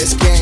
this game.